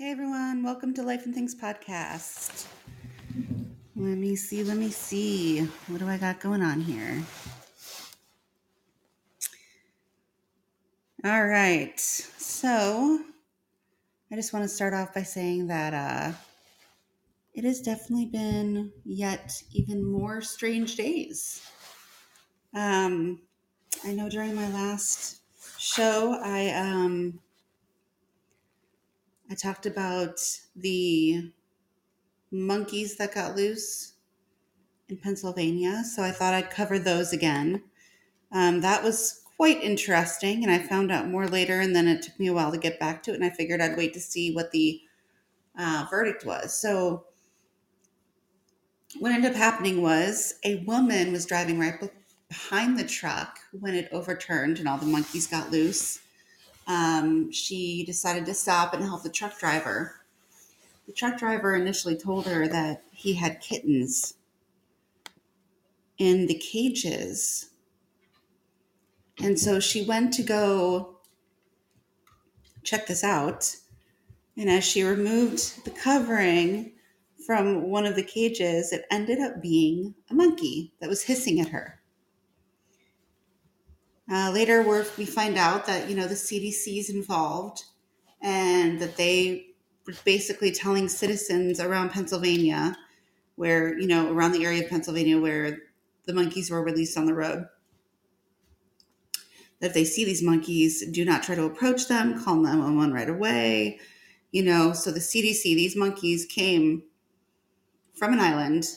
Hey everyone, welcome to Life and Things podcast. Let me see, let me see. What do I got going on here? All right. So, I just want to start off by saying that uh it has definitely been yet even more strange days. Um I know during my last show I um I talked about the monkeys that got loose in Pennsylvania, so I thought I'd cover those again. Um, that was quite interesting, and I found out more later, and then it took me a while to get back to it, and I figured I'd wait to see what the uh, verdict was. So, what ended up happening was a woman was driving right behind the truck when it overturned and all the monkeys got loose um, she decided to stop and help the truck driver. The truck driver initially told her that he had kittens in the cages. And so she went to go check this out. And as she removed the covering from one of the cages, it ended up being a monkey that was hissing at her. Uh, later, we find out that you know the CDC is involved, and that they were basically telling citizens around Pennsylvania, where you know around the area of Pennsylvania where the monkeys were released on the road, that if they see these monkeys, do not try to approach them. Call 911 right away. You know, so the CDC, these monkeys came from an island,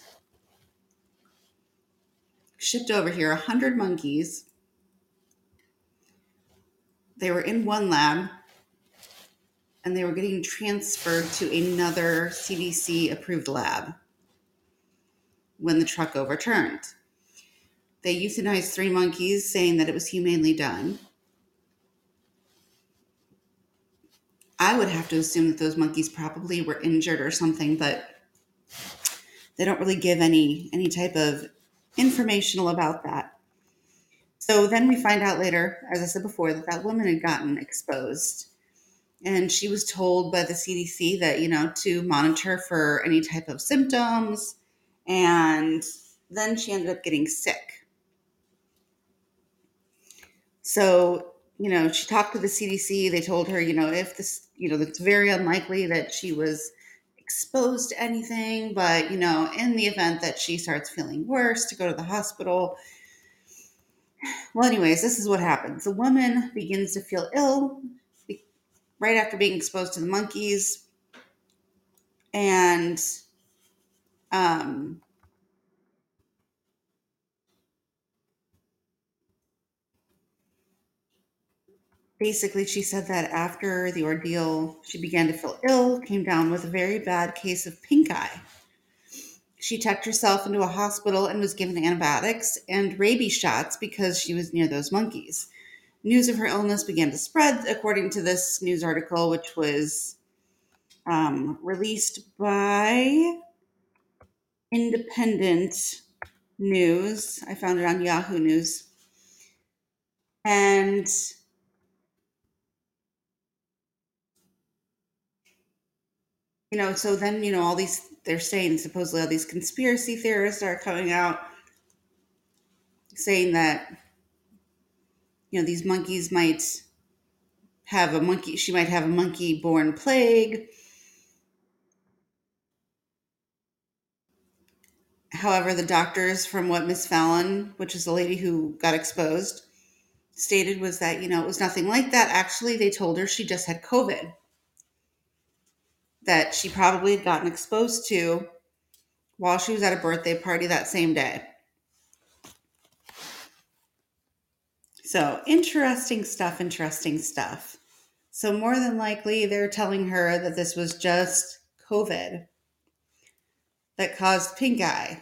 shipped over here, 100 monkeys they were in one lab and they were getting transferred to another CDC approved lab when the truck overturned. They euthanized three monkeys, saying that it was humanely done. I would have to assume that those monkeys probably were injured or something, but they don't really give any any type of informational about that. So then we find out later, as I said before, that that woman had gotten exposed. And she was told by the CDC that, you know, to monitor for any type of symptoms. And then she ended up getting sick. So, you know, she talked to the CDC. They told her, you know, if this, you know, it's very unlikely that she was exposed to anything, but, you know, in the event that she starts feeling worse, to go to the hospital well, anyways, this is what happens. The woman begins to feel ill right after being exposed to the monkeys. And um, basically, she said that after the ordeal, she began to feel ill, came down with a very bad case of pink eye. She tucked herself into a hospital and was given antibiotics and rabies shots because she was near those monkeys. News of her illness began to spread, according to this news article, which was um, released by Independent News. I found it on Yahoo News. And you know, so then, you know, all these they're saying supposedly all these conspiracy theorists are coming out saying that you know these monkeys might have a monkey she might have a monkey borne plague. However the doctors from what miss fallon which is the lady who got exposed stated was that you know it was nothing like that. Actually they told her she just had covid that she probably had gotten exposed to while she was at a birthday party that same day. So, interesting stuff, interesting stuff. So, more than likely, they're telling her that this was just COVID that caused pink eye,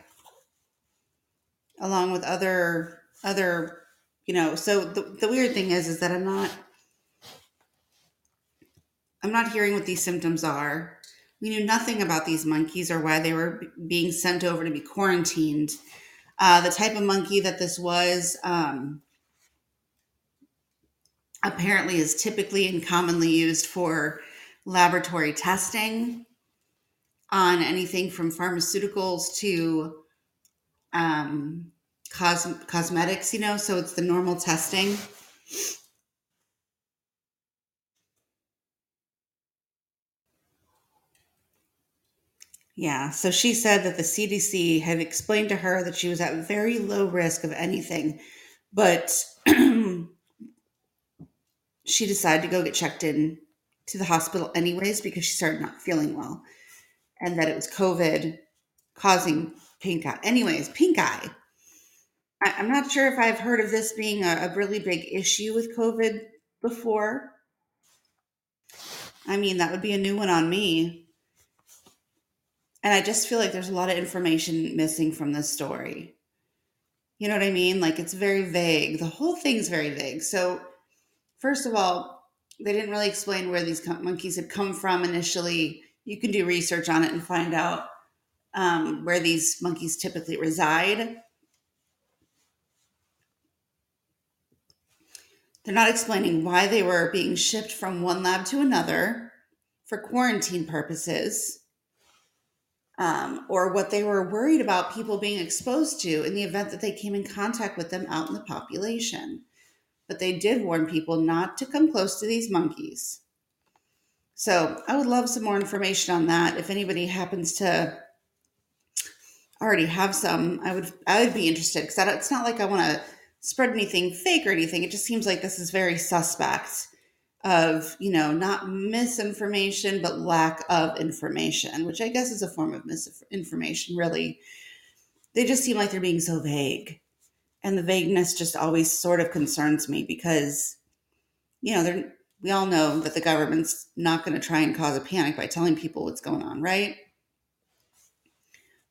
along with other, other, you know. So, the, the weird thing is, is that I'm not I'm not hearing what these symptoms are. We knew nothing about these monkeys or why they were being sent over to be quarantined. Uh, the type of monkey that this was um, apparently is typically and commonly used for laboratory testing on anything from pharmaceuticals to um, cos- cosmetics, you know, so it's the normal testing. Yeah, so she said that the CDC had explained to her that she was at very low risk of anything, but she decided to go get checked in to the hospital anyways because she started not feeling well and that it was COVID causing pink eye. Anyways, pink eye. I, am not sure if I've heard of this being a, a really big issue with COVID before. I mean, that would be a new one on me. And I just feel like there's a lot of information missing from this story. You know what I mean? Like it's very vague. The whole thing's very vague. So, first of all, they didn't really explain where these monkeys had come from initially. You can do research on it and find out um, where these monkeys typically reside. They're not explaining why they were being shipped from one lab to another for quarantine purposes um, or what they were worried about people being exposed to in the event that they came in contact with them out in the population. But they did warn people not to come close to these monkeys. So I would love some more information on that. If anybody happens to already have some, I would I would be interested because it's not like I want to spread anything fake or anything. It just seems like this is very suspect of, you know, not misinformation, but lack of information, which I guess is a form of misinformation, really. They just seem like they're being so vague. And the vagueness just always sort of concerns me because, you know, they're, we all know that the government's not going to try and cause a panic by telling people what's going on, right?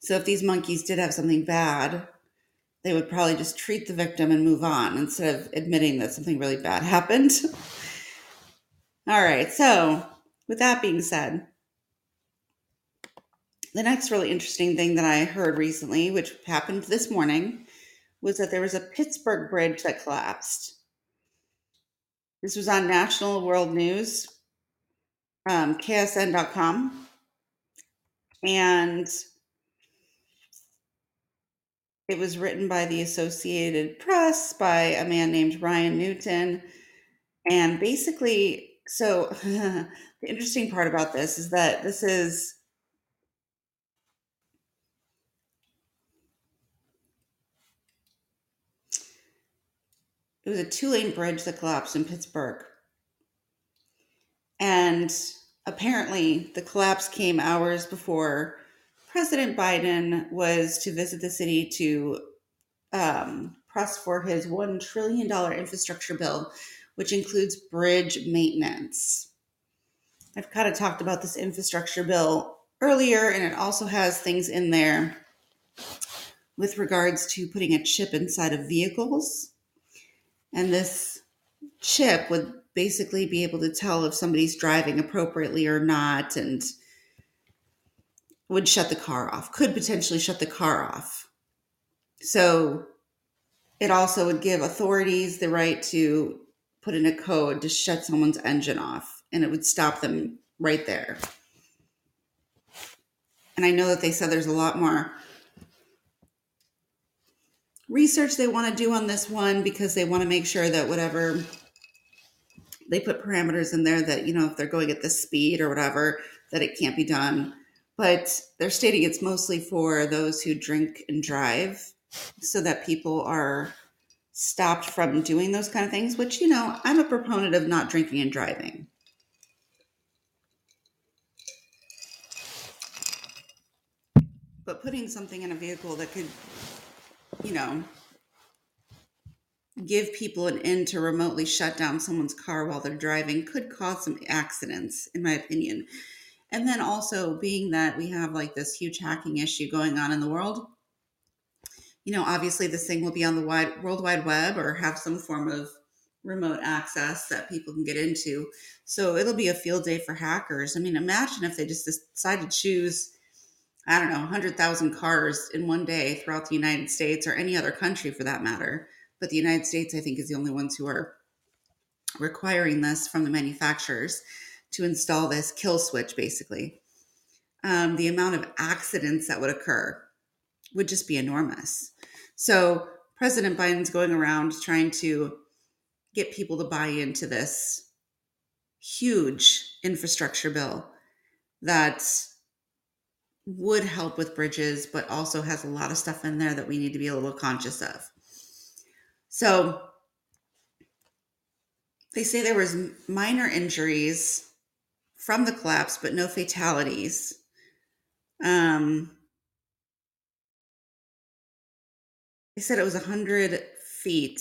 So if these monkeys did have something bad, they would probably just treat the victim and move on instead of admitting that something really bad happened. All right, so with that being said, the next really interesting thing that I heard recently, which happened this morning, was that there was a Pittsburgh bridge that collapsed. This was on National World News, um, KSN.com. And it was written by the Associated Press by a man named Ryan Newton. And basically, so the interesting part about this is that this is it was a two-lane bridge that collapsed in Pittsburgh. And apparently the collapse came hours before President Biden was to visit the city to um, press for his $1 trillion infrastructure bill which includes bridge maintenance. I've kind of talked about this infrastructure bill earlier, and it also has things in there with regards to putting a chip inside of vehicles. And this chip would basically be able to tell if somebody's driving appropriately or not and would shut the car off, could potentially shut the car off. So it also would give authorities the right to put in a code to shut someone's engine off and it would stop them right there. And I know that they said there's a lot more research they want to do on this one because they want to make sure that whatever they put parameters in there that, you know, if they're going at this speed or whatever, that it can't be done. But they're stating it's mostly for those who drink and drive so that people are stopped from doing those kind of things, which, you know, I'm a proponent of not drinking and driving. But putting something in a vehicle that could, you know, give people an end to remotely shut down someone's car while they're driving could cause some accidents, in my opinion. And then also being that we have like this huge hacking issue going on in the world, you know, obviously this thing will be on the wide World Wide Web or have some form of remote access that people can get into. So it'll be a field day for hackers. I mean, imagine if they just decide to choose, I don't know, 100,000 cars in one day throughout the United States or any other country for that matter. But the United States, I think, is the only ones who are requiring this from the manufacturers to install this kill switch, basically, um, the amount of accidents that would occur would just be enormous. So President Biden's going around trying to get people to buy into this huge infrastructure bill that would help with bridges, but also has a lot of stuff in there that we need to be a little conscious of. So they say there was minor injuries from the collapse, but no fatalities. Um, they said it was 100 feet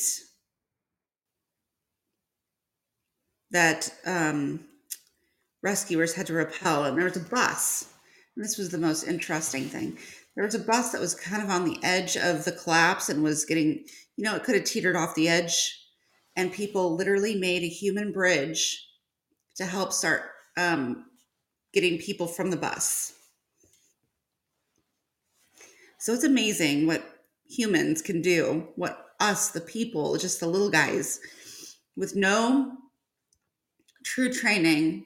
that um, rescuers had to repel, and there was a bus. And this was the most interesting thing. There was a bus that was kind of on the edge of the collapse and was getting, you know, it could have teetered off the edge, and people literally made a human bridge to help start um, getting people from the bus. So it's amazing what humans can do, what us, the people, just the little guys, with no true training,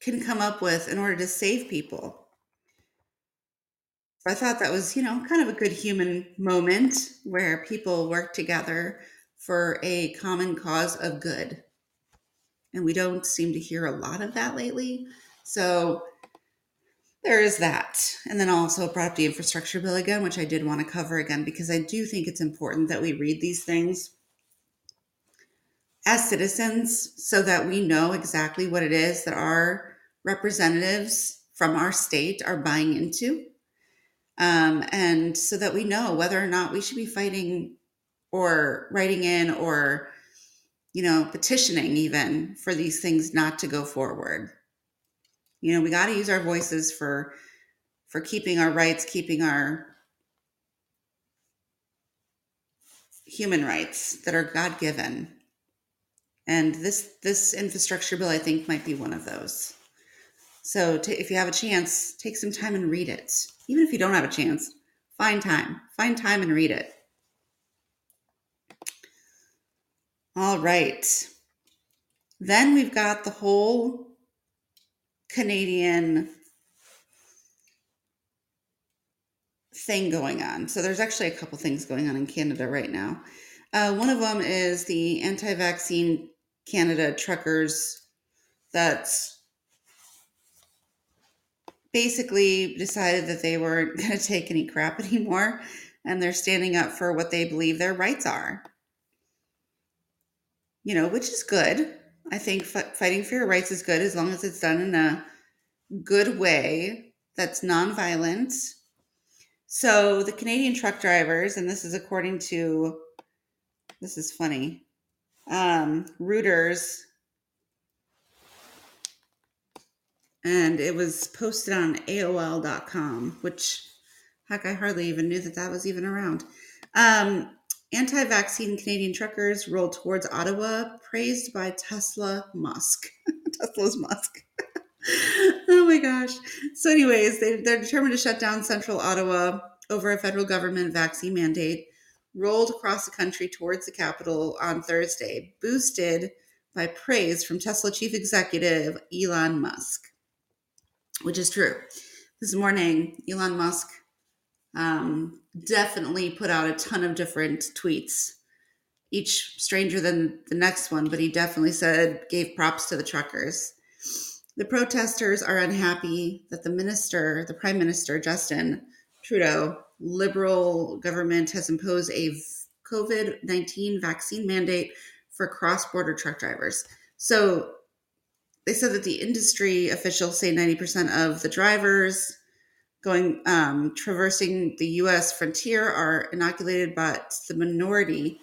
can come up with in order to save people. I thought that was, you know, kind of a good human moment where people work together for a common cause of good. And we don't seem to hear a lot of that lately. So there is that. And then also brought up the infrastructure bill again, which I did want to cover again because I do think it's important that we read these things as citizens so that we know exactly what it is that our representatives from our state are buying into. Um, and so that we know whether or not we should be fighting or writing in or you know petitioning even for these things not to go forward you know we got to use our voices for for keeping our rights keeping our human rights that are god-given. And this this infrastructure bill i think might be one of those. So if you have a chance take some time and read it. Even if you don't have a chance find time. Find time and read it. All right. Then we've got the whole Canadian thing going on. So there's actually a couple things going on in Canada right now. Uh, one of them is the anti vaccine Canada truckers that's basically decided that they weren't going to take any crap anymore and they're standing up for what they believe their rights are you know, which is good. I think f- fighting for your rights is good as long as it's done in a good way that's nonviolent. So the Canadian truck drivers, and this is according to, this is funny, um, Reuters, and it was posted on AOL.com, which, heck, I hardly even knew that that was even around. Um, Anti vaccine Canadian truckers rolled towards Ottawa, praised by Tesla Musk. Tesla's Musk. oh my gosh. So, anyways, they, they're determined to shut down central Ottawa over a federal government vaccine mandate, rolled across the country towards the capital on Thursday, boosted by praise from Tesla chief executive Elon Musk, which is true. This morning, Elon Musk um, definitely put out a ton of different tweets, each stranger than the next one, but he definitely said, gave props to the truckers. The protesters are unhappy that the minister, the prime minister, Justin Trudeau, liberal government has imposed a COVID 19 vaccine mandate for cross border truck drivers. So they said that the industry officials say 90% of the drivers going um, traversing the U.S. frontier are inoculated, but the minority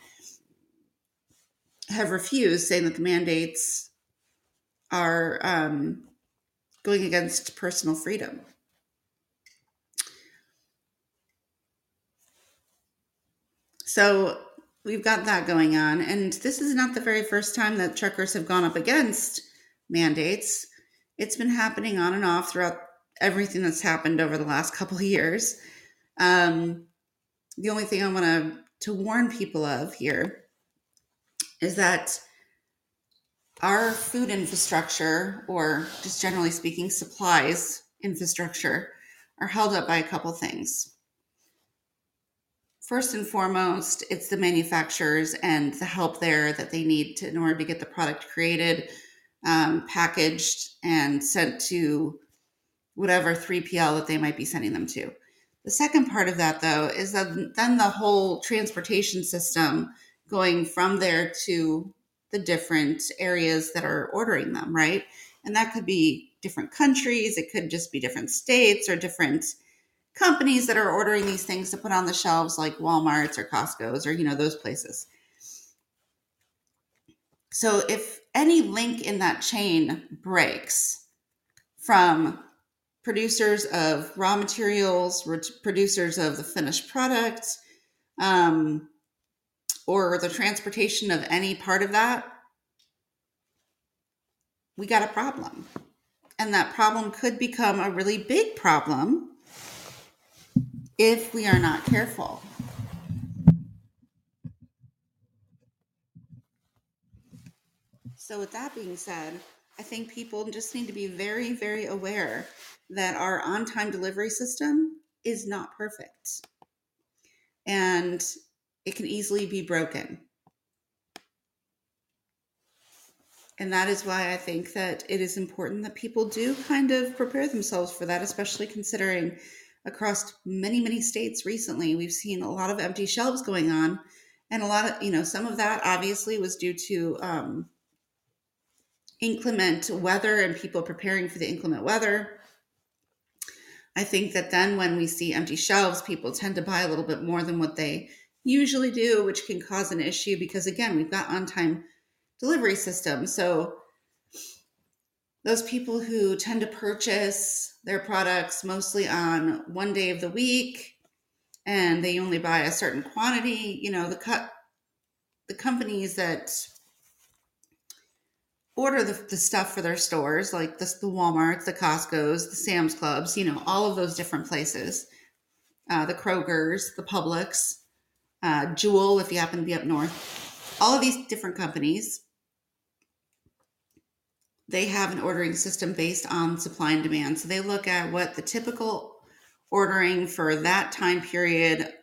have refused, saying that the mandates are um, going against personal freedom. So we've got that going on. And this is not the very first time that truckers have gone up against mandates. It's been happening on and off throughout everything that's happened over the last couple of years. Um, the only thing I want to to warn people of here is that our food infrastructure, or just generally speaking, supplies infrastructure, are held up by a couple things. First and foremost, it's the manufacturers and the help there that they need to, in order to get the product created, um, packaged, and sent to whatever 3PL that they might be sending them to. The second part of that, though, is that then the whole transportation system going from there to the different areas that are ordering them, right? And that could be different countries, it could just be different states or different companies that are ordering these things to put on the shelves like Walmart's or Costco's or you know those places. So if any link in that chain breaks from producers of raw materials, producers of the finished product, um, or the transportation of any part of that, we got a problem. And that problem could become a really big problem if we are not careful. So, with that being said, I think people just need to be very, very aware that our on time delivery system is not perfect. And it can easily be broken. And that is why I think that it is important that people do kind of prepare themselves for that, especially considering across many, many states recently, we've seen a lot of empty shelves going on. And a lot of, you know, some of that obviously was due to um, inclement weather and people preparing for the inclement weather. I think that then when we see empty shelves, people tend to buy a little bit more than what they usually do, which can cause an issue because, again, we've got on time delivery systems. So, those people who tend to purchase their products mostly on one day of the week and they only buy a certain quantity, you know, the cut the companies that order the, the stuff for their stores, like the, the Walmarts, the Costco's, the Sam's Clubs, you know, all of those different places, uh, the Kroger's, the Publix, uh, Jewel, if you happen to be up north, all of these different companies, they have an ordering system based on supply and demand. So they look at what the typical ordering for that time period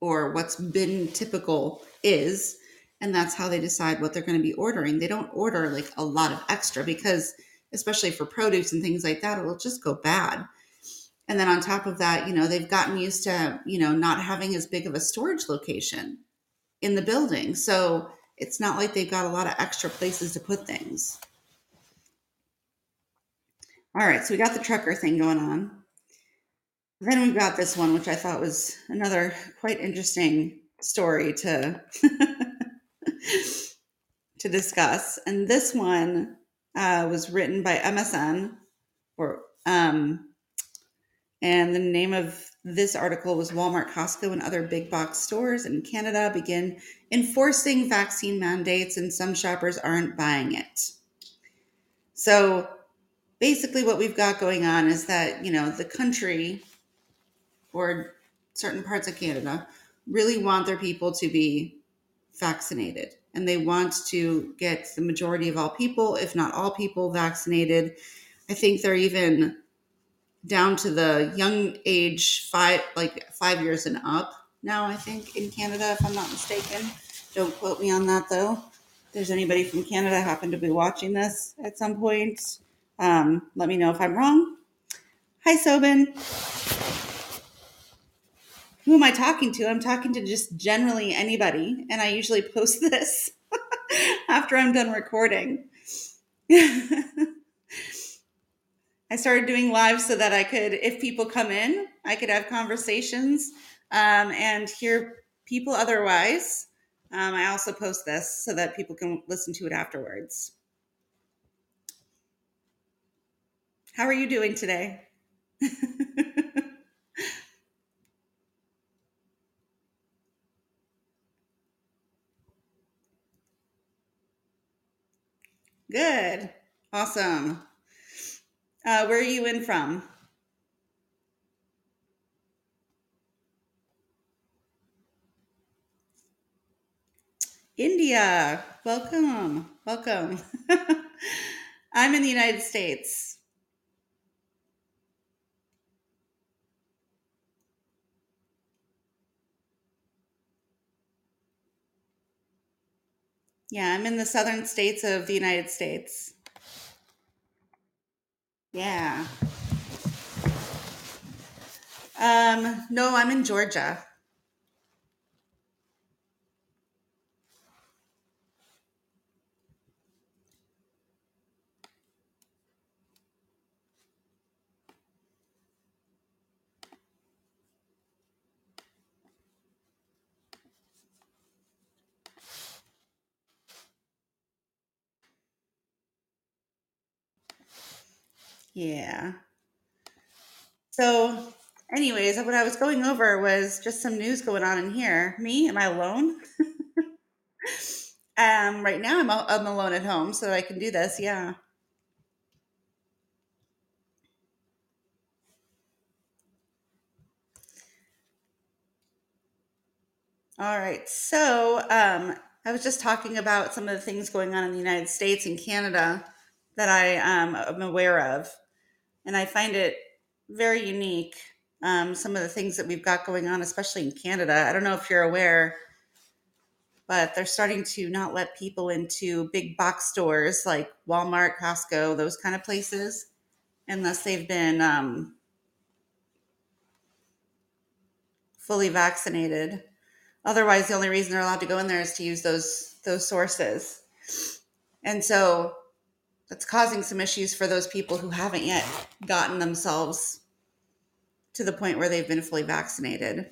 or what's been typical is and that's how they decide what they're going to be ordering. They don't order like a lot of extra because especially for produce and things like that, it will just go bad. And then on top of that, you know, they've gotten used to, you know, not having as big of a storage location in the building. So it's not like they've got a lot of extra places to put things. All right, so we got the trucker thing going on. Then we've got this one, which I thought was another quite interesting story to to discuss. And this one uh, was written by MSN, or um, and the name of this article was Walmart, Costco, and other big box stores in Canada begin enforcing vaccine mandates, and some shoppers aren't buying it. So basically, what we've got going on is that, you know, the country or certain parts of Canada really want their people to be vaccinated and they want to get the majority of all people, if not all people, vaccinated. I think they're even down to the young age five, like five years and up now, I think, in Canada, if I'm not mistaken. Don't quote me on that though. If there's anybody from Canada happen to be watching this at some point, um, let me know if I'm wrong. Hi, Sobin who am I talking to? I'm talking to just generally anybody. And I usually post this after I'm done recording. I started doing live so that I could, if people come in, I could have conversations um, and hear people otherwise. Um, I also post this so that people can listen to it afterwards. How are you doing today? Good. Awesome. Uh, where are you in from? India, welcome, welcome. I'm in the United States. Yeah, I'm in the southern states of the United States. Yeah. Um, no, I'm in Georgia. Yeah. So, anyways, what I was going over was just some news going on in here. Me, am I alone? um, right now I'm, I'm alone at home, so I can do this. Yeah. All right. So, um, I was just talking about some of the things going on in the United States and Canada that I um, am aware of. And I find it very unique, um, some of the things that we've got going on, especially in Canada. I don't know if you're aware, but they're starting to not let people into big box stores like Walmart, Costco, those kind of places, unless they've been um, fully vaccinated. Otherwise, the only reason they're allowed to go in there is to use those those sources. And so that's causing some issues for those people who haven't yet gotten themselves to the point where they've been fully vaccinated.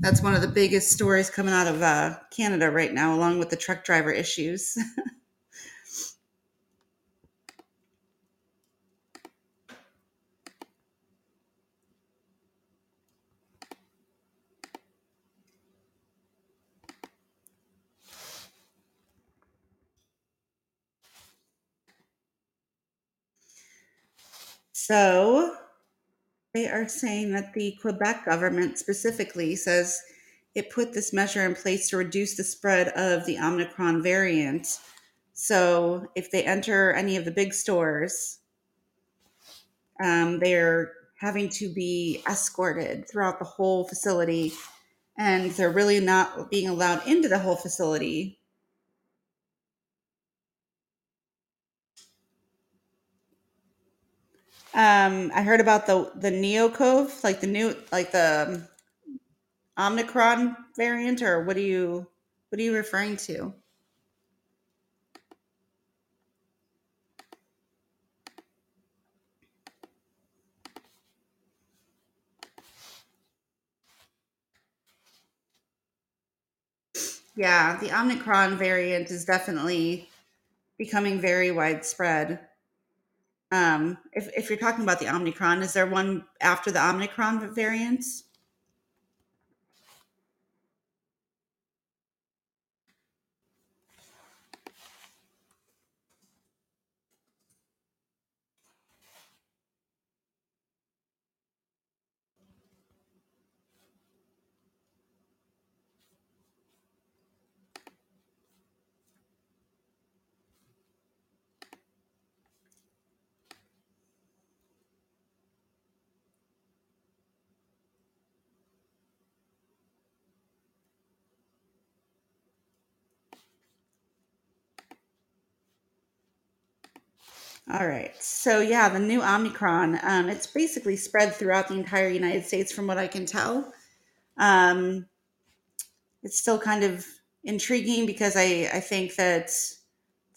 That's one of the biggest stories coming out of uh, Canada right now, along with the truck driver issues. so they are saying that the Quebec government specifically says it put this measure in place to reduce the spread of the Omicron variant. So if they enter any of the big stores, um, they're having to be escorted throughout the whole facility and they're really not being allowed into the whole facility. Um, I heard about the the NeoCoV, like the new, like the Omicron variant, or what are you what are you referring to? Yeah, the Omicron variant is definitely becoming very widespread. Um, if, if you're talking about the Omicron, is there one after the Omicron variant? All right. So yeah, the new Omicron, um, it's basically spread throughout the entire United States, from what I can tell. Um, it's still kind of intriguing because I, I think that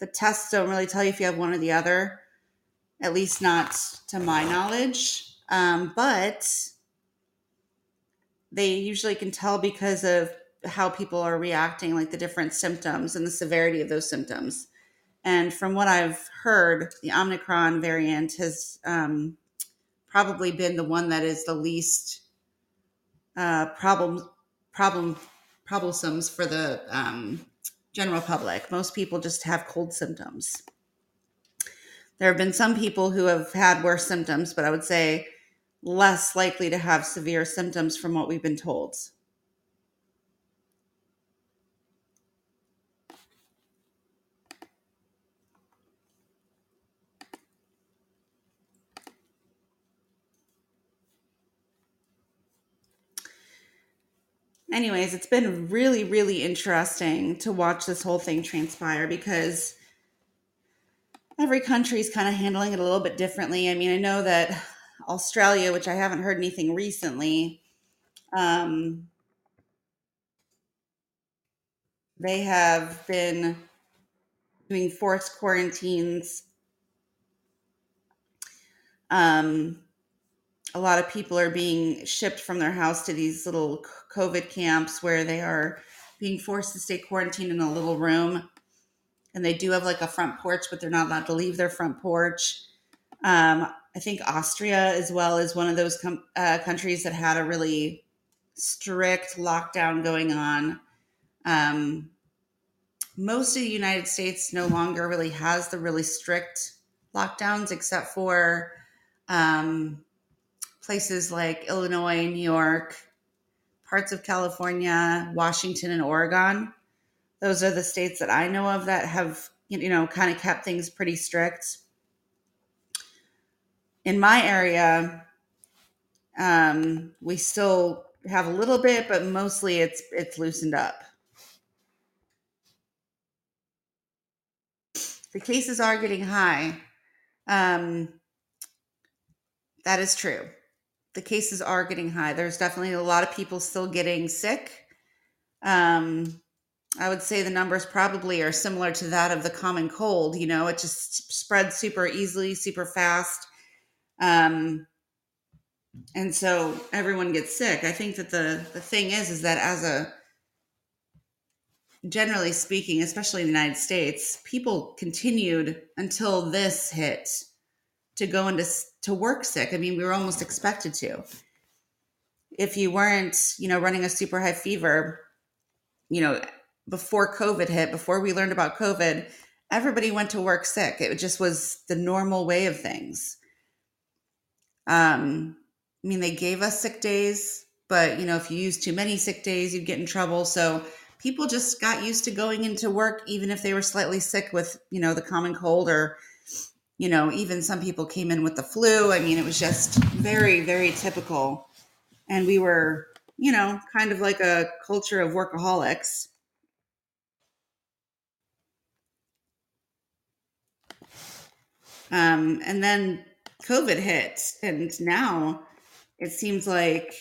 the tests don't really tell you if you have one or the other, at least not to my knowledge. Um, but they usually can tell because of how people are reacting, like the different symptoms and the severity of those symptoms. And from what I've heard, the Omicron variant has um, probably been the one that is the least uh, problem problem problems for the um, general public. Most people just have cold symptoms. There have been some people who have had worse symptoms, but I would say less likely to have severe symptoms from what we've been told. Anyways, it's been really, really interesting to watch this whole thing transpire because every country is kind of handling it a little bit differently. I mean, I know that Australia, which I haven't heard anything recently, um, they have been doing forced quarantines. Um, a lot of people are being shipped from their house to these little COVID camps where they are being forced to stay quarantined in a little room. And they do have like a front porch, but they're not allowed to leave their front porch. Um, I think Austria, as well, is one of those com- uh, countries that had a really strict lockdown going on. Um, most of the United States no longer really has the really strict lockdowns, except for um, places like Illinois, New York, parts of California, Washington, and Oregon. Those are the states that I know of that have, you know, kind of kept things pretty strict. In my area, um, we still have a little bit, but mostly it's it's loosened up. The cases are getting high. Um, that is true. The cases are getting high. There's definitely a lot of people still getting sick. Um, I would say the numbers probably are similar to that of the common cold. You know, it just spreads super easily, super fast. Um, and so everyone gets sick. I think that the the thing is is that as a generally speaking, especially in the United States, people continued until this hit to go into to work sick. I mean, we were almost expected to. If you weren't, you know, running a super high fever, you know, before COVID hit, before we learned about COVID, everybody went to work sick. It just was the normal way of things. Um, I mean, they gave us sick days, but you know, if you use too many sick days, you'd get in trouble. So people just got used to going into work, even if they were slightly sick with, you know, the common cold or, you know, even some people came in with the flu. I mean, it was just very, very typical. And we were, you know, kind of like a culture of workaholics. Um, and then COVID hit, and now it seems like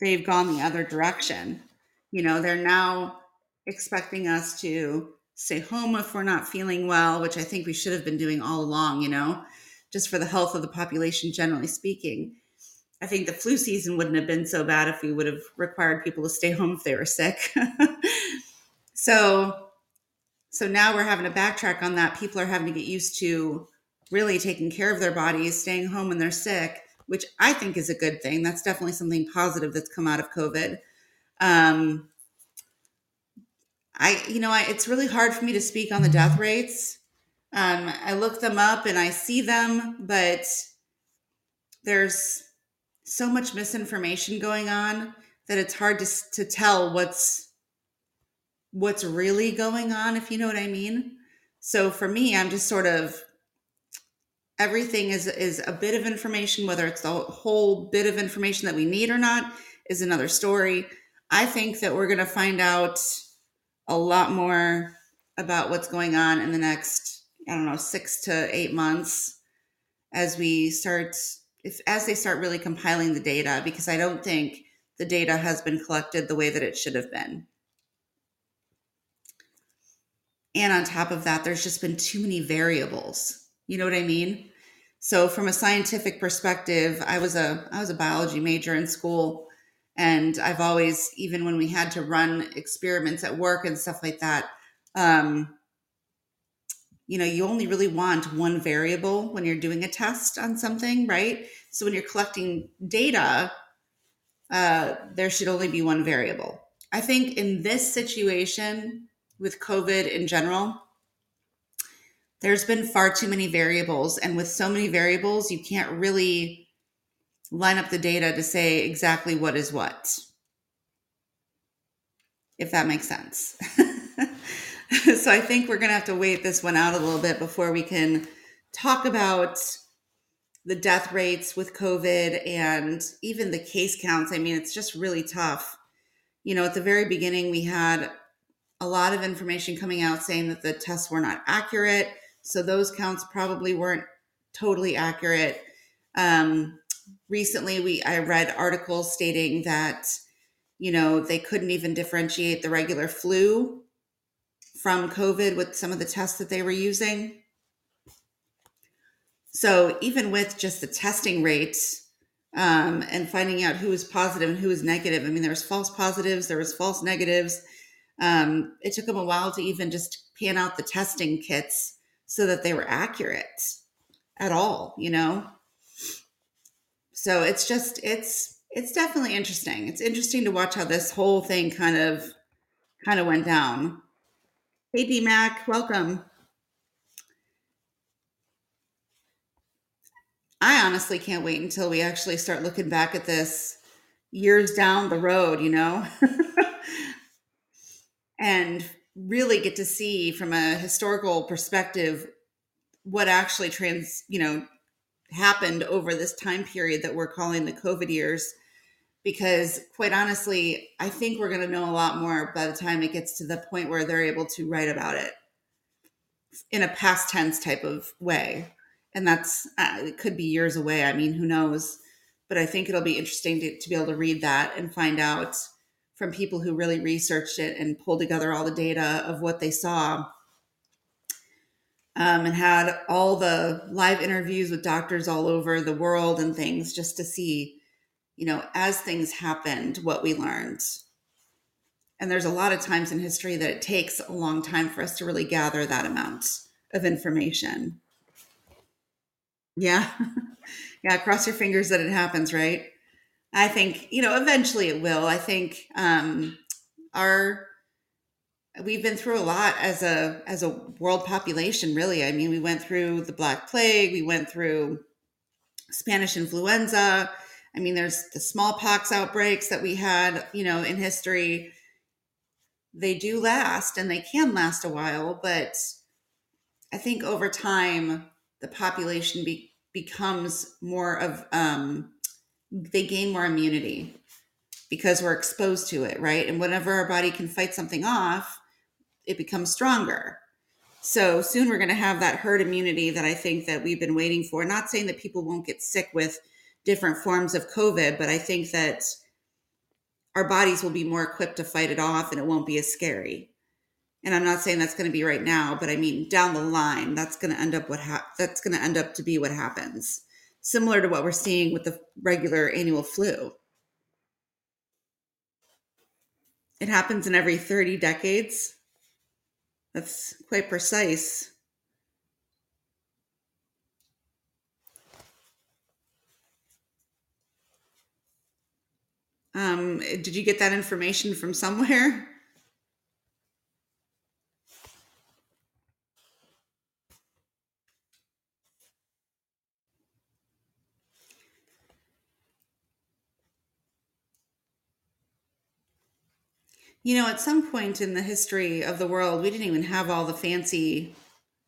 they've gone the other direction. You know, they're now expecting us to stay home if we're not feeling well, which I think we should have been doing all along, you know, just for the health of the population, generally speaking. I think the flu season wouldn't have been so bad if we would have required people to stay home if they were sick. so, so now we're having to backtrack on that. People are having to get used to really taking care of their bodies, staying home when they're sick, which I think is a good thing. That's definitely something positive that's come out of COVID. Um, I, you know, I, it's really hard for me to speak on the death rates. Um, I look them up and I see them, but there's so much misinformation going on that it's hard to to tell what's what's really going on, if you know what I mean. So for me, I'm just sort of everything is is a bit of information whether it's the whole bit of information that we need or not is another story i think that we're going to find out a lot more about what's going on in the next i don't know 6 to 8 months as we start if as they start really compiling the data because i don't think the data has been collected the way that it should have been. And on top of that there's just been too many variables. You know what I mean? So from a scientific perspective, I was a I was a biology major in school and I've always even when we had to run experiments at work and stuff like that um, you know you only really want one variable when you're doing a test on something right so when you're collecting data uh, there should only be one variable i think in this situation with covid in general there's been far too many variables. And with so many variables, you can't really line up the data to say exactly what is what, if that makes sense. so I think we're going to have to wait this one out a little bit before we can talk about the death rates with COVID and even the case counts. I mean, it's just really tough you know, at the very beginning, we had a lot of information coming out saying that the tests were not accurate. So those counts probably weren't totally accurate. Um, recently, we I read articles stating that you know they couldn't even differentiate the regular flu from COVID with some of the tests that they were using. So even with just the testing rates um, and finding out who was positive and who was negative, I mean, there was false positives, there was false negatives. Um, it took them a while to even just pan out the testing kits so that they were accurate at all, you know? So it's just, it's, it's definitely interesting. It's interesting to watch how this whole thing kind of, kind of went down. Hey, Mac, welcome. I honestly can't wait until we actually start looking back at this years down the road, you know? and really get to see from a historical perspective what actually trans, you know, happened over this time period that we're calling the COVID years. Because quite honestly, I think we're going to know a lot more by the time it gets to the point where they're able to write about it in a past tense type of way. And that's, uh, it could be years away. I mean, who knows? But I think it'll be interesting to, to be able to read that and find out from people who really researched it and pulled together all the data of what they saw um, and had all the live interviews with doctors all over the world and things just to see, you know, as things happened, what we learned. And there's a lot of times in history that it takes a long time for us to really gather that amount of information. Yeah. yeah. Cross your fingers that it happens, right? I think, you know, eventually it will. I think um, our we've been through a lot as a as a world population really. I mean we went through the black plague we went through spanish influenza. I mean there's the smallpox outbreaks that we had you know in history. They do last and they can last a while but i think over time the population be, becomes more of um, they gain more immunity because we're exposed to it right? And whenever our body can fight something off it becomes stronger. So soon we're going to have that herd immunity that I think that we've been waiting for. Not saying that people won't get sick with different forms of COVID, but I think that our bodies will be more equipped to fight it off and it won't be as scary. And I'm not saying that's going to be right now, but I mean down the line, that's going to end up what ha- that's going to end up to be what happens. Similar to what we're seeing with the regular annual flu. It happens in every 30 decades that's quite precise. Um, did you get that information from somewhere? You know, at some point in the history of the world, we didn't even have all the fancy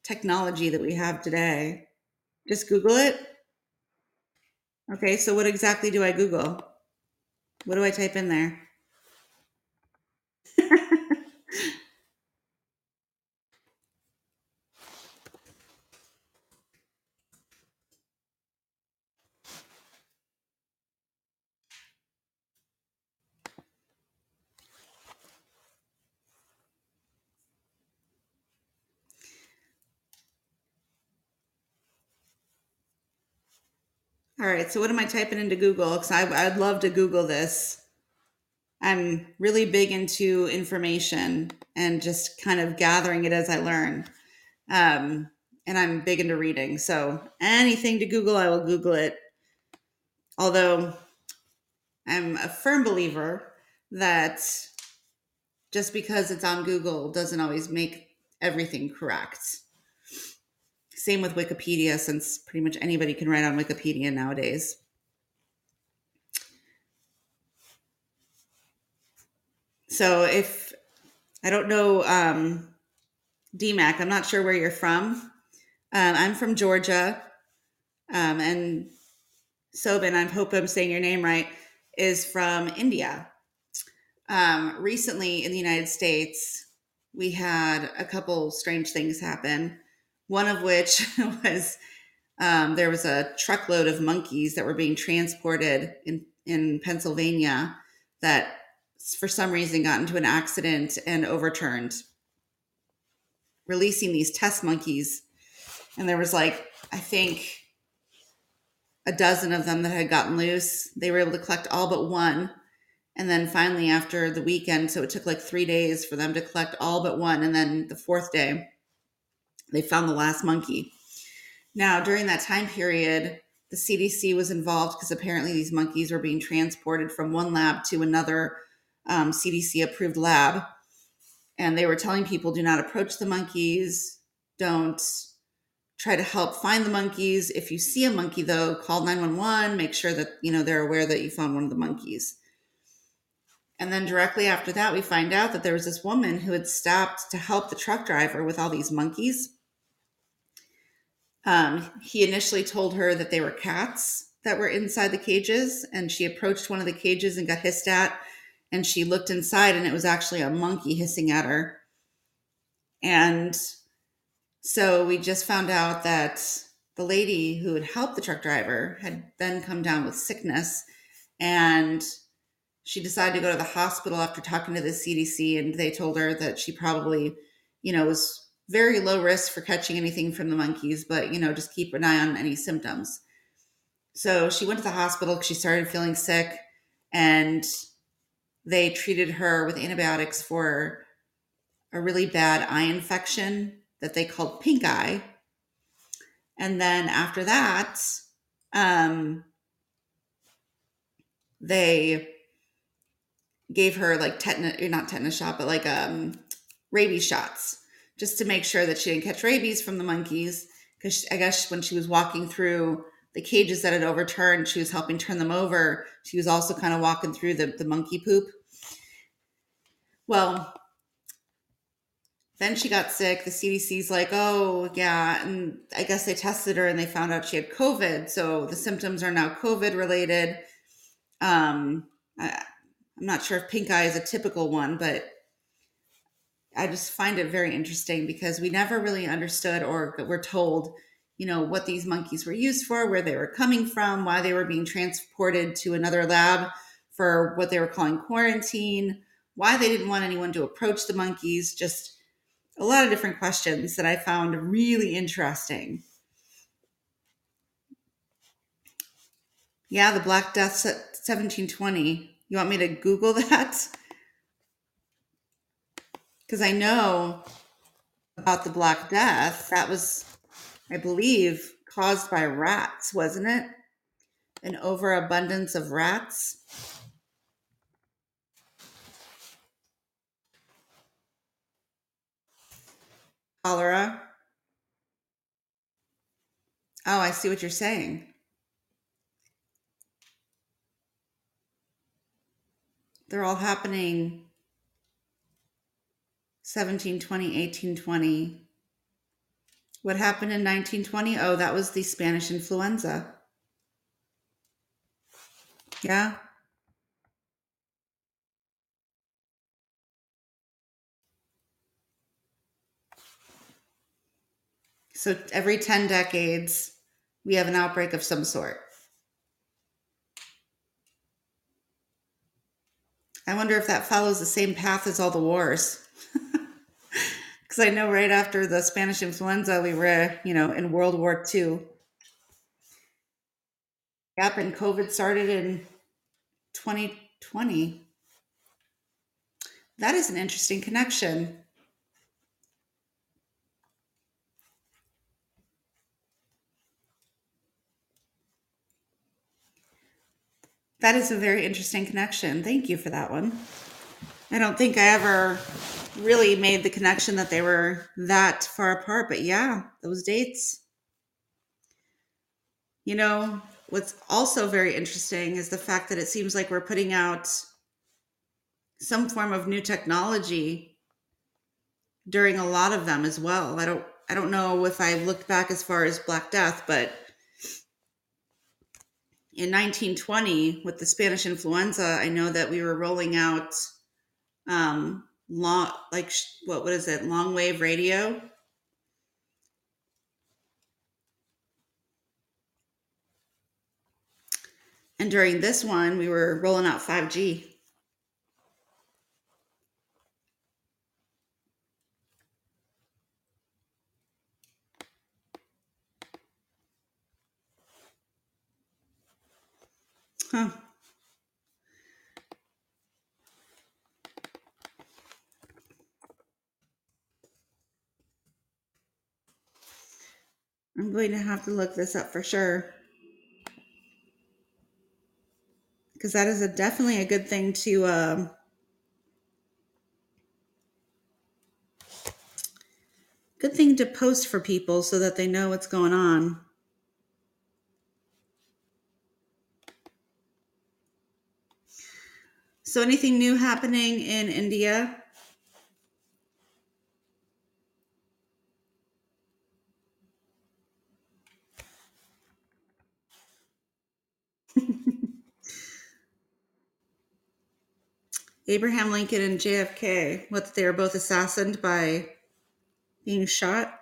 technology that we have today. Just Google it. Okay, so what exactly do I Google? What do I type in there? All right, so what am I typing into Google? Because I'd love to Google this. I'm really big into information and just kind of gathering it as I learn. Um, and I'm big into reading. So anything to Google, I will Google it. Although I'm a firm believer that just because it's on Google doesn't always make everything correct. Same with Wikipedia, since pretty much anybody can write on Wikipedia nowadays. So if I don't know, um, DMAC, I'm not sure where you're from. Um, I'm from Georgia. Um, and Sobin, I hope I'm saying your name right, is from India. um, recently in the United States, we had a couple strange things happen. One of which was um, there was a truckload of monkeys that were being transported in, in Pennsylvania that for some reason got into an accident and overturned, releasing these test monkeys. And there was like, I think, a dozen of them that had gotten loose. They were able to collect all but one. And then finally, after the weekend, so it took like three days for them to collect all but one. And then the fourth day, they found the last monkey. Now, during that time period, the CDC was involved because apparently these monkeys were being transported from one lab to another um, CDC approved lab. And they were telling people do not approach the monkeys, don't try to help find the monkeys. If you see a monkey, though, call 911, make sure that you know they're aware that you found one of the monkeys. And then directly after that, we find out that there was this woman who had stopped to help the truck driver with all these monkeys. Um, he initially told her that they were cats that were inside the cages, and she approached one of the cages and got hissed at. And she looked inside, and it was actually a monkey hissing at her. And so we just found out that the lady who had helped the truck driver had then come down with sickness, and she decided to go to the hospital after talking to the CDC, and they told her that she probably, you know, was very low risk for catching anything from the monkeys, but you know, just keep an eye on any symptoms. So she went to the hospital because she started feeling sick, and they treated her with antibiotics for a really bad eye infection that they called pink eye. And then after that, um, they gave her like tetanus, not tetanus shot, but like um, rabies shots just to make sure that she didn't catch rabies from the monkeys. Because I guess when she was walking through the cages that had overturned, she was helping turn them over. She was also kind of walking through the, the monkey poop. Well, then she got sick. The CDC's like, oh, yeah. And I guess they tested her and they found out she had COVID. So the symptoms are now COVID related. Um, I, I'm not sure if pink eye is a typical one, but I just find it very interesting because we never really understood or were told, you know, what these monkeys were used for, where they were coming from, why they were being transported to another lab for what they were calling quarantine, why they didn't want anyone to approach the monkeys, just a lot of different questions that I found really interesting. Yeah, the Black Death 1720. You want me to Google that? Because I know about the Black Death. That was, I believe, caused by rats, wasn't it? An overabundance of rats. Cholera. Oh, I see what you're saying. They're all happening 1720, 1820. What happened in 1920? Oh, that was the Spanish influenza. Yeah. So every 10 decades, we have an outbreak of some sort. I wonder if that follows the same path as all the wars because I know right after the Spanish influenza, we were, you know, in World War II. Yep, and COVID started in 2020. That is an interesting connection. That is a very interesting connection. Thank you for that one. I don't think I ever really made the connection that they were that far apart. But yeah, those dates. You know, what's also very interesting is the fact that it seems like we're putting out some form of new technology during a lot of them as well. I don't I don't know if I looked back as far as Black Death, but in 1920 with the Spanish influenza, I know that we were rolling out um, long, like what what is it? Long wave radio. And during this one, we were rolling out 5G. Huh. I'm going to have to look this up for sure. Because that is a definitely a good thing to um, good thing to post for people so that they know what's going on. So anything new happening in India? Abraham Lincoln and JFK, what they were both assassinated by being shot.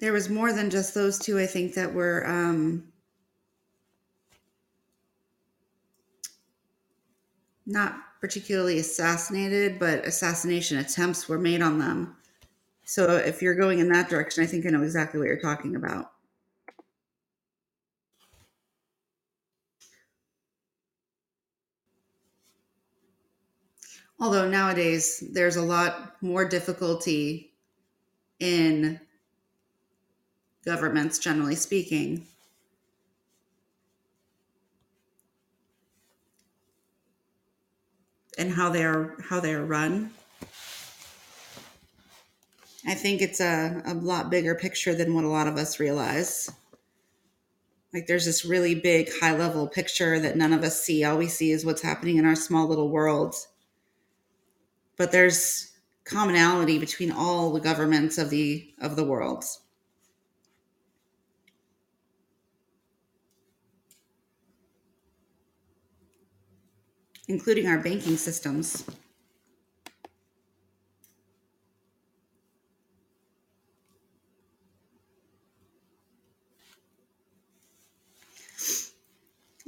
There was more than just those two, I think, that were um, not particularly assassinated, but assassination attempts were made on them. So if you're going in that direction, I think I know exactly what you're talking about. Although nowadays there's a lot more difficulty in governments, generally speaking. And how they're how they're run. I think it's a, a lot bigger picture than what a lot of us realize. Like there's this really big high level picture that none of us see. All we see is what's happening in our small little world. But there's commonality between all the governments of the of the world. Including our banking systems.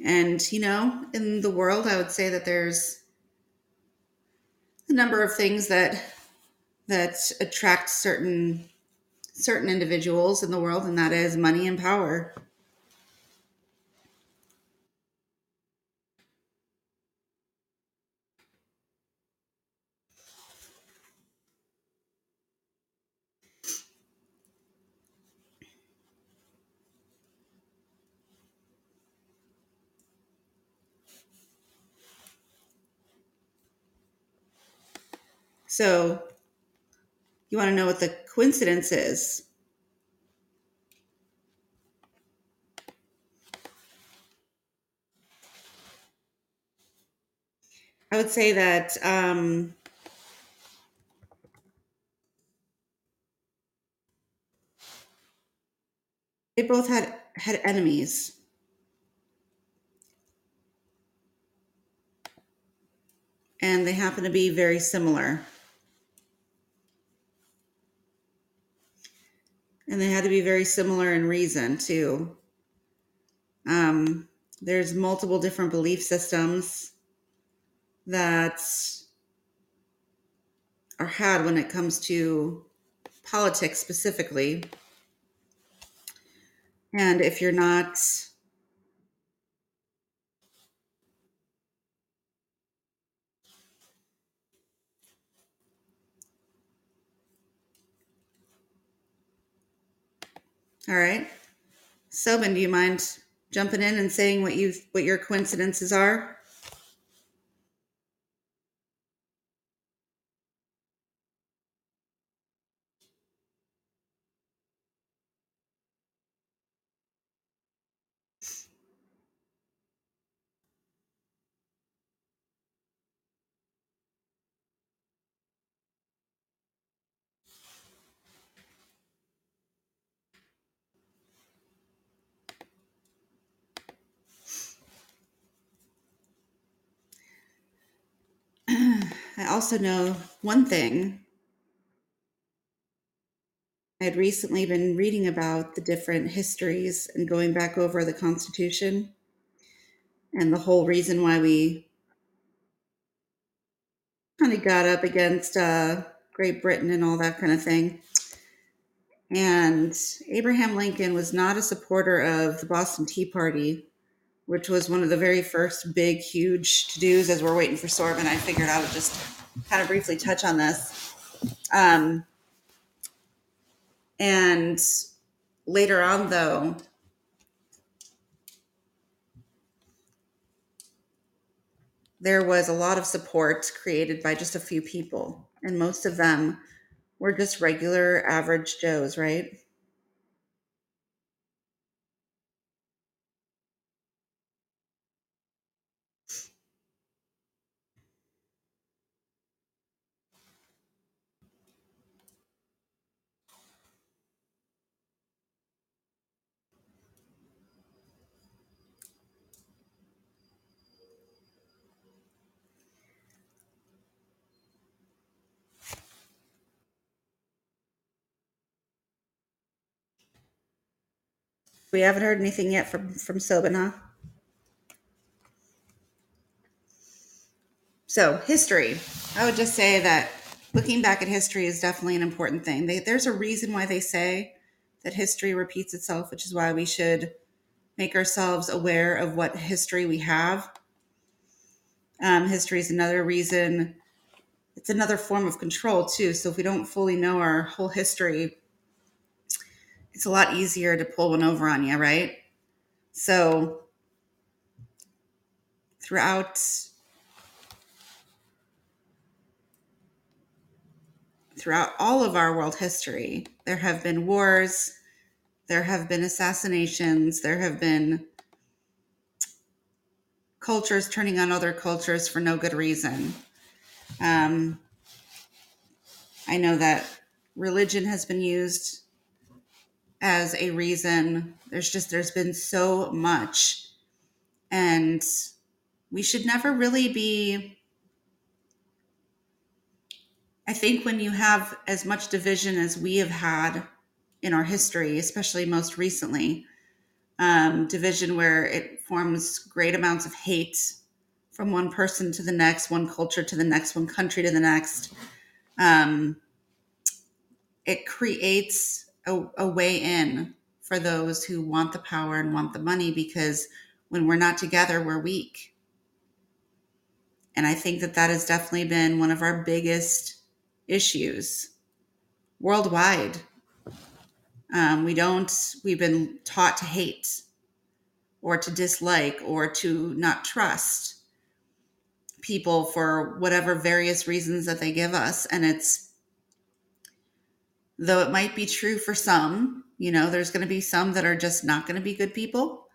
And, you know, in the world, I would say that there's a number of things that that attract certain certain individuals in the world, and that is money and power. So, you want to know what the coincidence is? I would say that um, they both had had enemies. And they happen to be very similar. And they had to be very similar in reason, too. Um, there's multiple different belief systems that are had when it comes to politics specifically. And if you're not all right. Sobin, do you mind jumping in and saying what you what your coincidences are? I also know one thing. I had recently been reading about the different histories and going back over the Constitution and the whole reason why we kind of got up against uh, Great Britain and all that kind of thing. And Abraham Lincoln was not a supporter of the Boston Tea Party, which was one of the very first big, huge to dos as we're waiting for Sorvin. I figured I would just kind of briefly touch on this. Um, and later on, though, there was a lot of support created by just a few people, and most of them were just regular average Joes, right? We haven't heard anything yet from from Sobin, huh? So history, I would just say that looking back at history is definitely an important thing. They, there's a reason why they say that history repeats itself, which is why we should make ourselves aware of what history we have. Um, history is another reason. It's another form of control too. So if we don't fully know our whole history, it's a lot easier to pull one over on you, right? So throughout throughout all of our world history, there have been wars, there have been assassinations, there have been cultures turning on other cultures for no good reason. Um, I know that religion has been used as a reason. There's just, there's been so much. And we should never really be. I think when you have as much division as we have had in our history, especially most recently, um, division where it forms great amounts of hate from one person to the next, one culture to the next, one country to the next. Um, it creates a, a way in for those who want the power and want the money because when we're not together, we're weak. And I think that that has definitely been one of our biggest issues worldwide. Um, we don't, we've been taught to hate or to dislike or to not trust people for whatever various reasons that they give us. And it's, though it might be true for some, you know, there's going to be some that are just not going to be good people.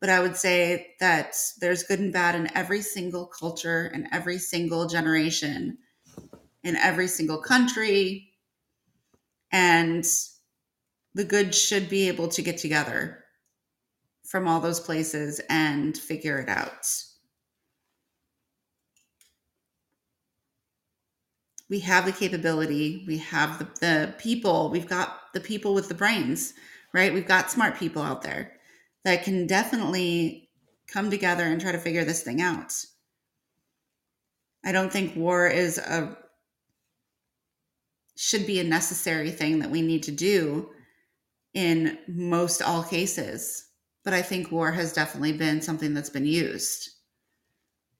But I would say that there's good and bad in every single culture and every single generation, in every single country. And the good should be able to get together from all those places and figure it out. We have the capability, we have the, the people, we've got the people with the brains, right? We've got smart people out there that can definitely come together and try to figure this thing out. I don't think war is a should be a necessary thing that we need to do in most all cases. But I think war has definitely been something that's been used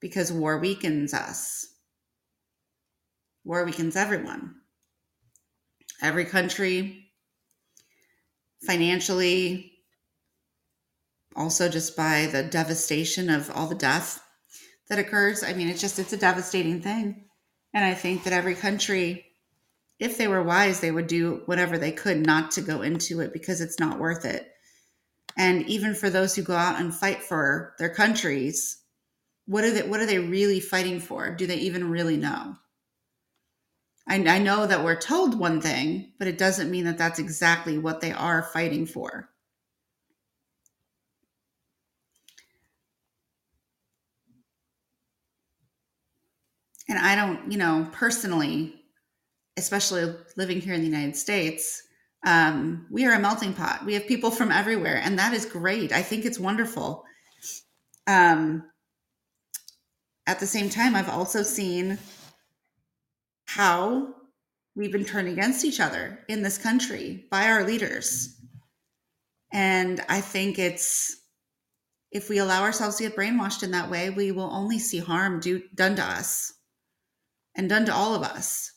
because war weakens us war weakens everyone. Every country, financially, also just by the devastation of all the death that occurs. I mean, it's just, it's a devastating thing. And I think that every country, if they were wise, they would do whatever they could not to go into it because it's not worth it. And even for those who go out and fight for their countries, what are they, what are they really fighting for? Do they even really know? I, I know that we're told one thing, but it doesn't mean that that's exactly what they are fighting for. And I don't, you know, personally, especially living here in the United States, um, we are a melting pot. We have people from everywhere, and that is great. I think it's wonderful. Um, at the same time, I've also seen how we've been turned against each other in this country by our leaders. And I think it's if we allow ourselves to get brainwashed in that way, we will only see harm do, done to us and done to all of us.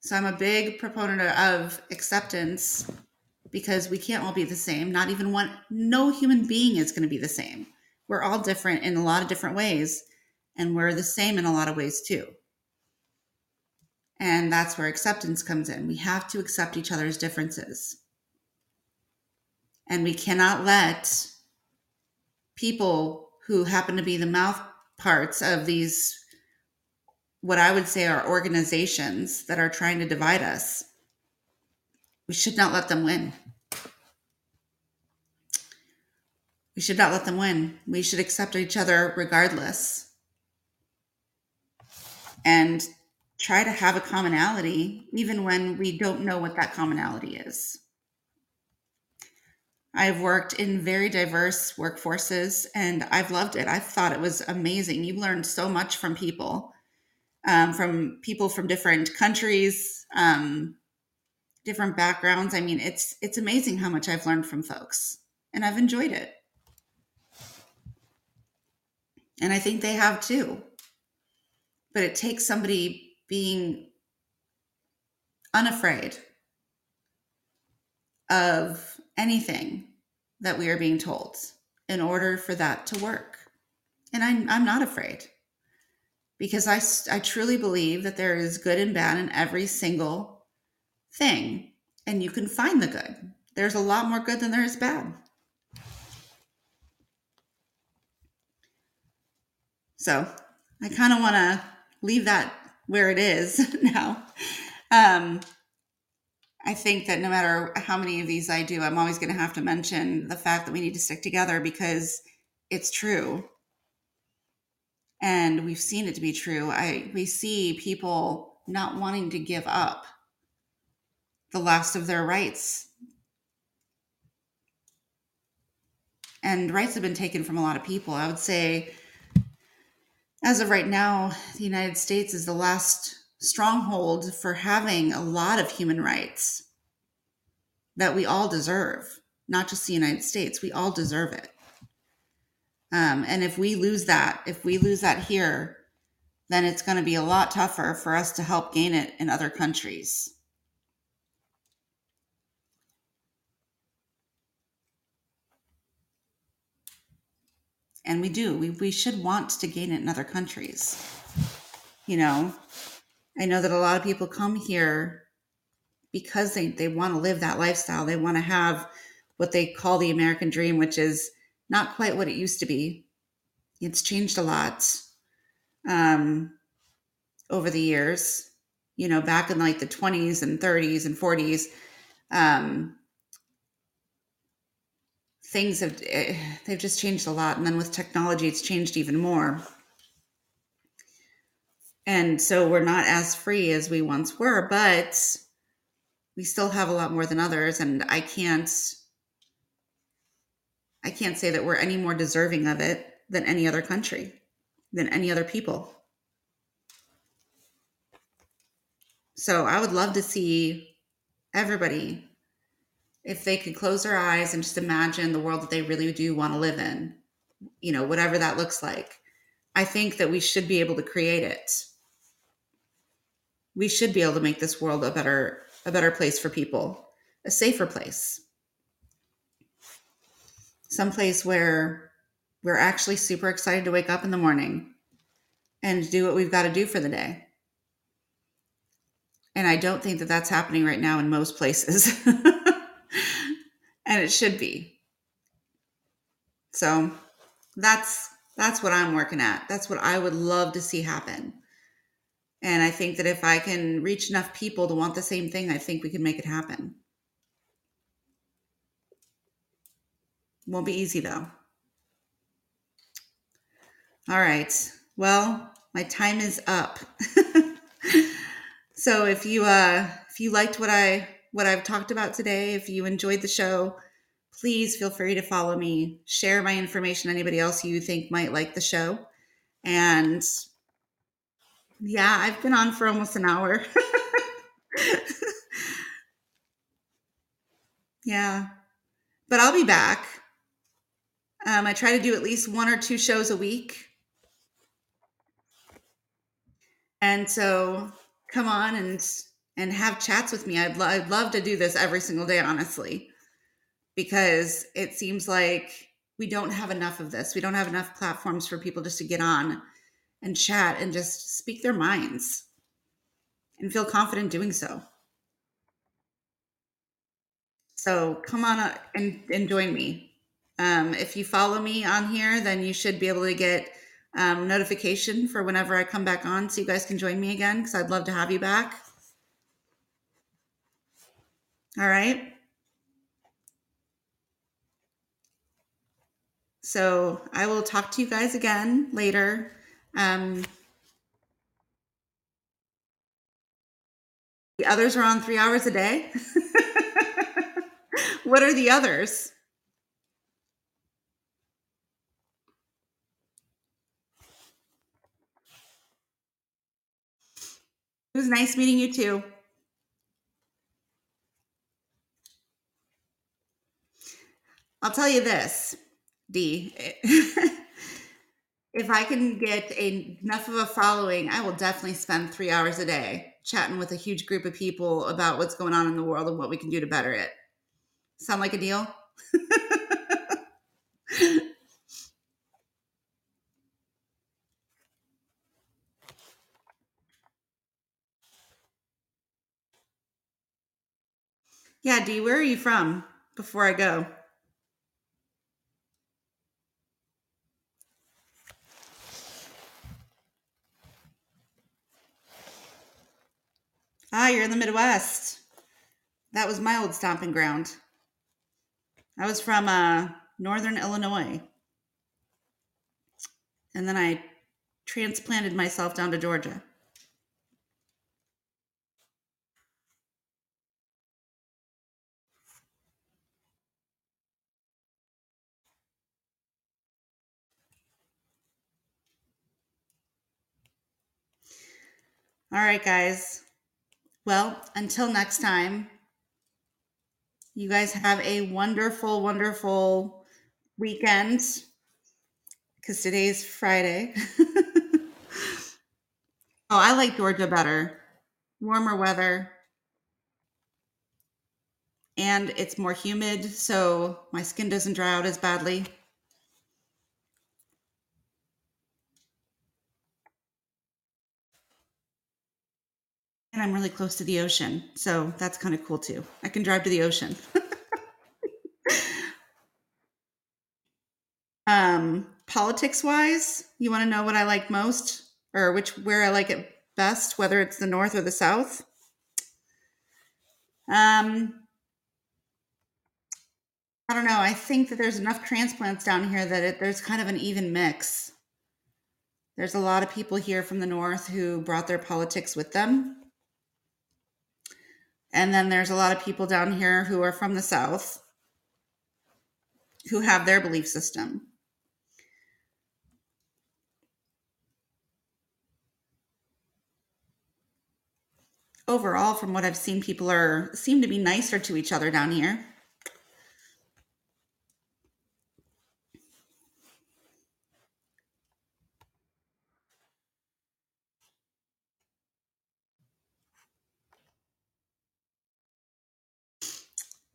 So I'm a big proponent of acceptance because we can't all be the same. Not even one, no human being is going to be the same. We're all different in a lot of different ways, and we're the same in a lot of ways too. And that's where acceptance comes in. We have to accept each other's differences. And we cannot let people who happen to be the mouth parts of these, what I would say are organizations that are trying to divide us, we should not let them win. We should not let them win. We should accept each other regardless. And try to have a commonality, even when we don't know what that commonality is. I've worked in very diverse workforces and I've loved it. I thought it was amazing. You learn so much from people, um, from people from different countries, um, different backgrounds. I mean, it's it's amazing how much I've learned from folks, and I've enjoyed it. And I think they have too. But it takes somebody being unafraid of anything that we are being told in order for that to work. And I'm, I'm not afraid because I, I truly believe that there is good and bad in every single thing, and you can find the good. There's a lot more good than there is bad. So I kind of want to leave that where it is now. Um, I think that no matter how many of these I do, I'm always going to have to mention the fact that we need to stick together because it's true. And we've seen it to be true. I we see people not wanting to give up the last of their rights. And rights have been taken from a lot of people. I would say as of right now, the United States is the last stronghold for having a lot of human rights that we all deserve, not just the United States. We all deserve it. Um, and if we lose that, if we lose that here, then it's going to be a lot tougher for us to help gain it in other countries. And we do. We, we should want to gain it in other countries. You know i know that a lot of people come here because they, they want to live that lifestyle. They want to have what they call the american dream which is not quite what it used to be. It's changed a lot um, over the years. You know back in like the 20s and 30s and 40s um, things have eh, they've just changed a lot. And then with technology it's changed even more. And so we're not as free as we once were but we still have a lot more than others. And i can't i can't say that we're any more deserving of it than any other country than any other people. So i would love to see everybody if they could close their eyes and just imagine the world that they really do want to live in, you know, whatever that looks like, I think that we should be able to create it. We should be able to make this world a better a better place for people, a safer place. Some place where we're actually super excited to wake up in the morning and do what we've got to do for the day. And I don't think that that's happening right now in most places. and it should be. So that's that's what I'm working at. That's what I would love to see happen. And I think that if I can reach enough people to want the same thing, I think we can make it happen. Won't be easy though. All right. Well, my time is up. so if you uh if you liked what I what I've talked about today, if you enjoyed the show, please feel free to follow me, share my information anybody else you think might like the show. And yeah, I've been on for almost an hour. yeah. But I'll be back. Um, I try to do at least one or two shows a week. And so come on and and have chats with me. I'd, lo- I'd love to do this every single day, honestly, because it seems like we don't have enough of this. We don't have enough platforms for people just to get on and chat and just speak their minds and feel confident doing so. So come on and, and join me. Um, if you follow me on here, then you should be able to get um, notification for whenever I come back on so you guys can join me again because I'd love to have you back. All right. So I will talk to you guys again later. Um, the others are on three hours a day. what are the others? It was nice meeting you too. I'll tell you this, D. if I can get a, enough of a following, I will definitely spend three hours a day chatting with a huge group of people about what's going on in the world and what we can do to better it. Sound like a deal? Yeah, Dee, where are you from before I go? Ah, you're in the Midwest. That was my old stomping ground. I was from uh, Northern Illinois. And then I transplanted myself down to Georgia. All right, guys. Well, until next time, you guys have a wonderful, wonderful weekend because today's Friday. oh, I like Georgia better. Warmer weather. And it's more humid, so my skin doesn't dry out as badly. And I'm really close to the ocean. So that's kind of cool too. I can drive to the ocean. um, politics wise, you want to know what I like most or which where I like it best, whether it's the north or the south? Um, I don't know. I think that there's enough transplants down here that it, there's kind of an even mix. There's a lot of people here from the north who brought their politics with them. And then there's a lot of people down here who are from the South who have their belief system. Overall, from what I've seen, people are seem to be nicer to each other down here.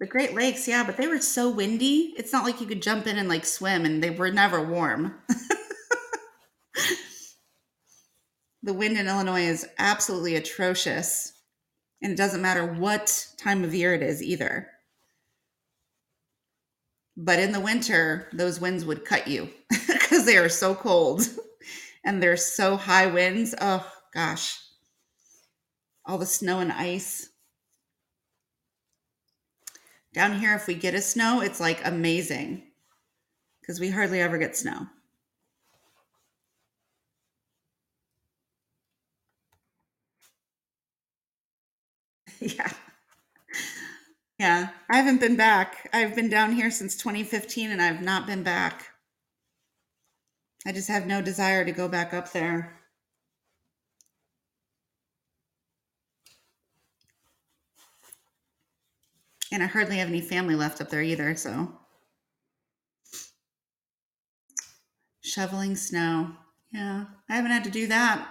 The Great Lakes, yeah, but they were so windy. It's not like you could jump in and like swim, and they were never warm. the wind in Illinois is absolutely atrocious, and it doesn't matter what time of year it is either. But in the winter, those winds would cut you because they are so cold and they're so high winds. Oh gosh, all the snow and ice. Down here, if we get a snow, it's like amazing because we hardly ever get snow. yeah. Yeah. I haven't been back. I've been down here since 2015 and I've not been back. I just have no desire to go back up there. And I hardly have any family left up there either, so. Shoveling snow. Yeah, I haven't had to do that.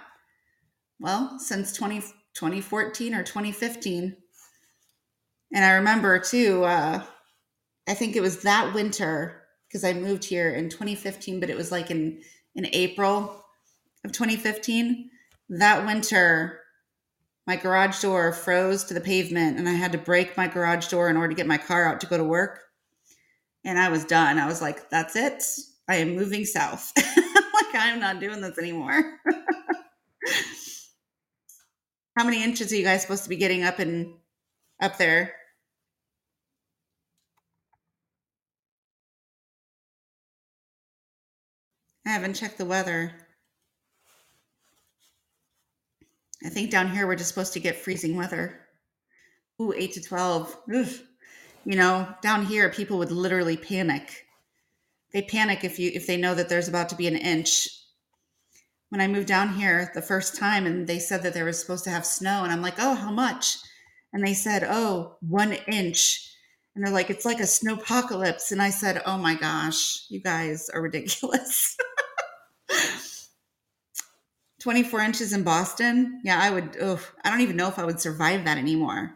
Well, since 20, 2014 or 2015. And I remember too, uh, I think it was that winter because I moved here in 2015, but it was like in, in April of 2015. That winter, my garage door froze to the pavement and I had to break my garage door in order to get my car out to go to work. And I was done. I was like, that's it. I am moving south. like, I'm not doing this anymore. How many inches are you guys supposed to be getting up and up there? I haven't checked the weather. I think down here we're just supposed to get freezing weather. Ooh, 8 to 12. Ugh. You know, down here people would literally panic. They panic if you if they know that there's about to be an inch. When I moved down here the first time and they said that they were supposed to have snow and I'm like, "Oh, how much?" And they said, "Oh, one inch." And they're like, "It's like a snowpocalypse." And I said, "Oh my gosh, you guys are ridiculous." 24 inches in Boston. Yeah, I would. I don't even know if I would survive that anymore.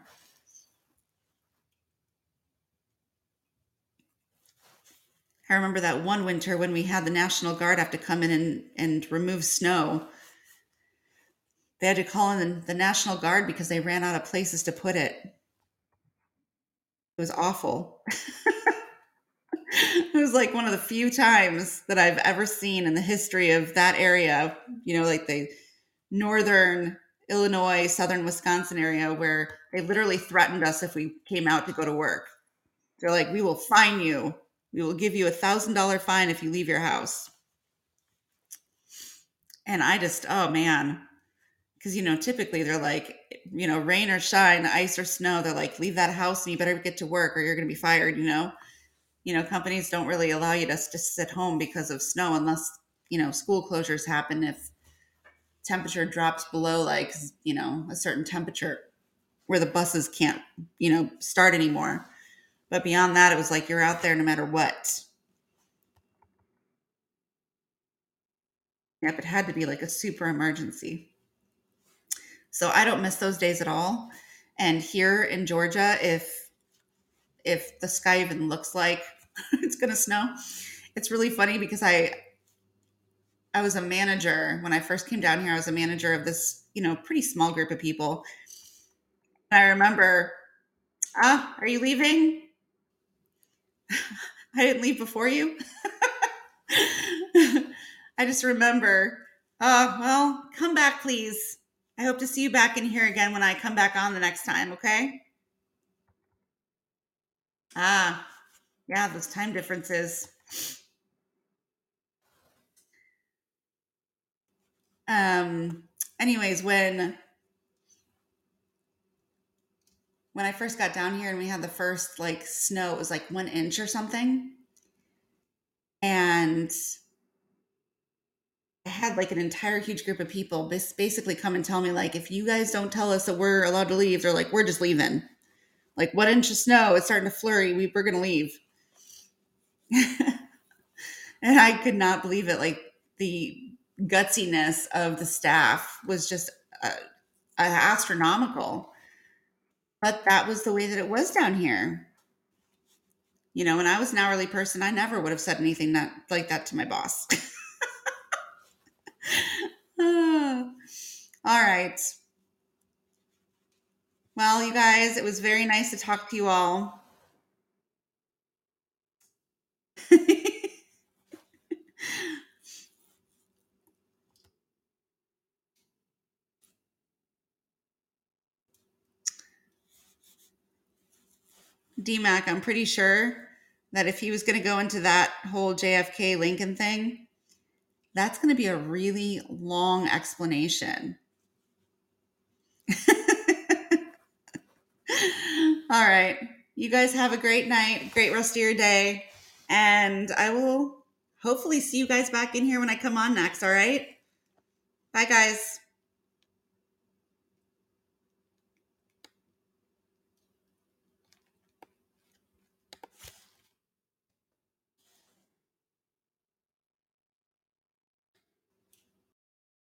I remember that one winter when we had the National Guard have to come in and, and remove snow. They had to call in the National Guard because they ran out of places to put it. It was awful. it was like one of the few times that I've ever seen in the history of that area, you know, like the northern Illinois, southern Wisconsin area, where they literally threatened us if we came out to go to work. They're like, we will fine you. We will give you a thousand dollar fine if you leave your house. And I just, oh man, because you know, typically they're like, you know, rain or shine, ice or snow, they're like, leave that house and you better get to work or you're going to be fired, you know you know, companies don't really allow you to just sit home because of snow unless, you know, school closures happen if temperature drops below like, you know, a certain temperature where the buses can't, you know, start anymore. But beyond that, it was like you're out there no matter what. Yep, it had to be like a super emergency. So I don't miss those days at all. And here in Georgia, if if the sky even looks like it's going to snow. It's really funny because I I was a manager when I first came down here. I was a manager of this, you know, pretty small group of people. And I remember, ah, are you leaving? I didn't leave before you. I just remember, oh, well, come back, please. I hope to see you back in here again when I come back on the next time, okay? Ah, yeah, those time differences. Um, anyways, when when I first got down here and we had the first like snow, it was like one inch or something. And I had like an entire huge group of people basically come and tell me, like, if you guys don't tell us that we're allowed to leave, they're like, we're just leaving. Like, one inch of snow, it's starting to flurry. We, we're going to leave. and I could not believe it. Like the gutsiness of the staff was just uh, astronomical. But that was the way that it was down here. You know, when I was an hourly person, I never would have said anything that like that to my boss. All right. Well, you guys, it was very nice to talk to you all. DMAC, I'm pretty sure that if he was going to go into that whole JFK Lincoln thing, that's going to be a really long explanation. All right. You guys have a great night, great rest of your day. And I will hopefully see you guys back in here when I come on next. All right. Bye, guys.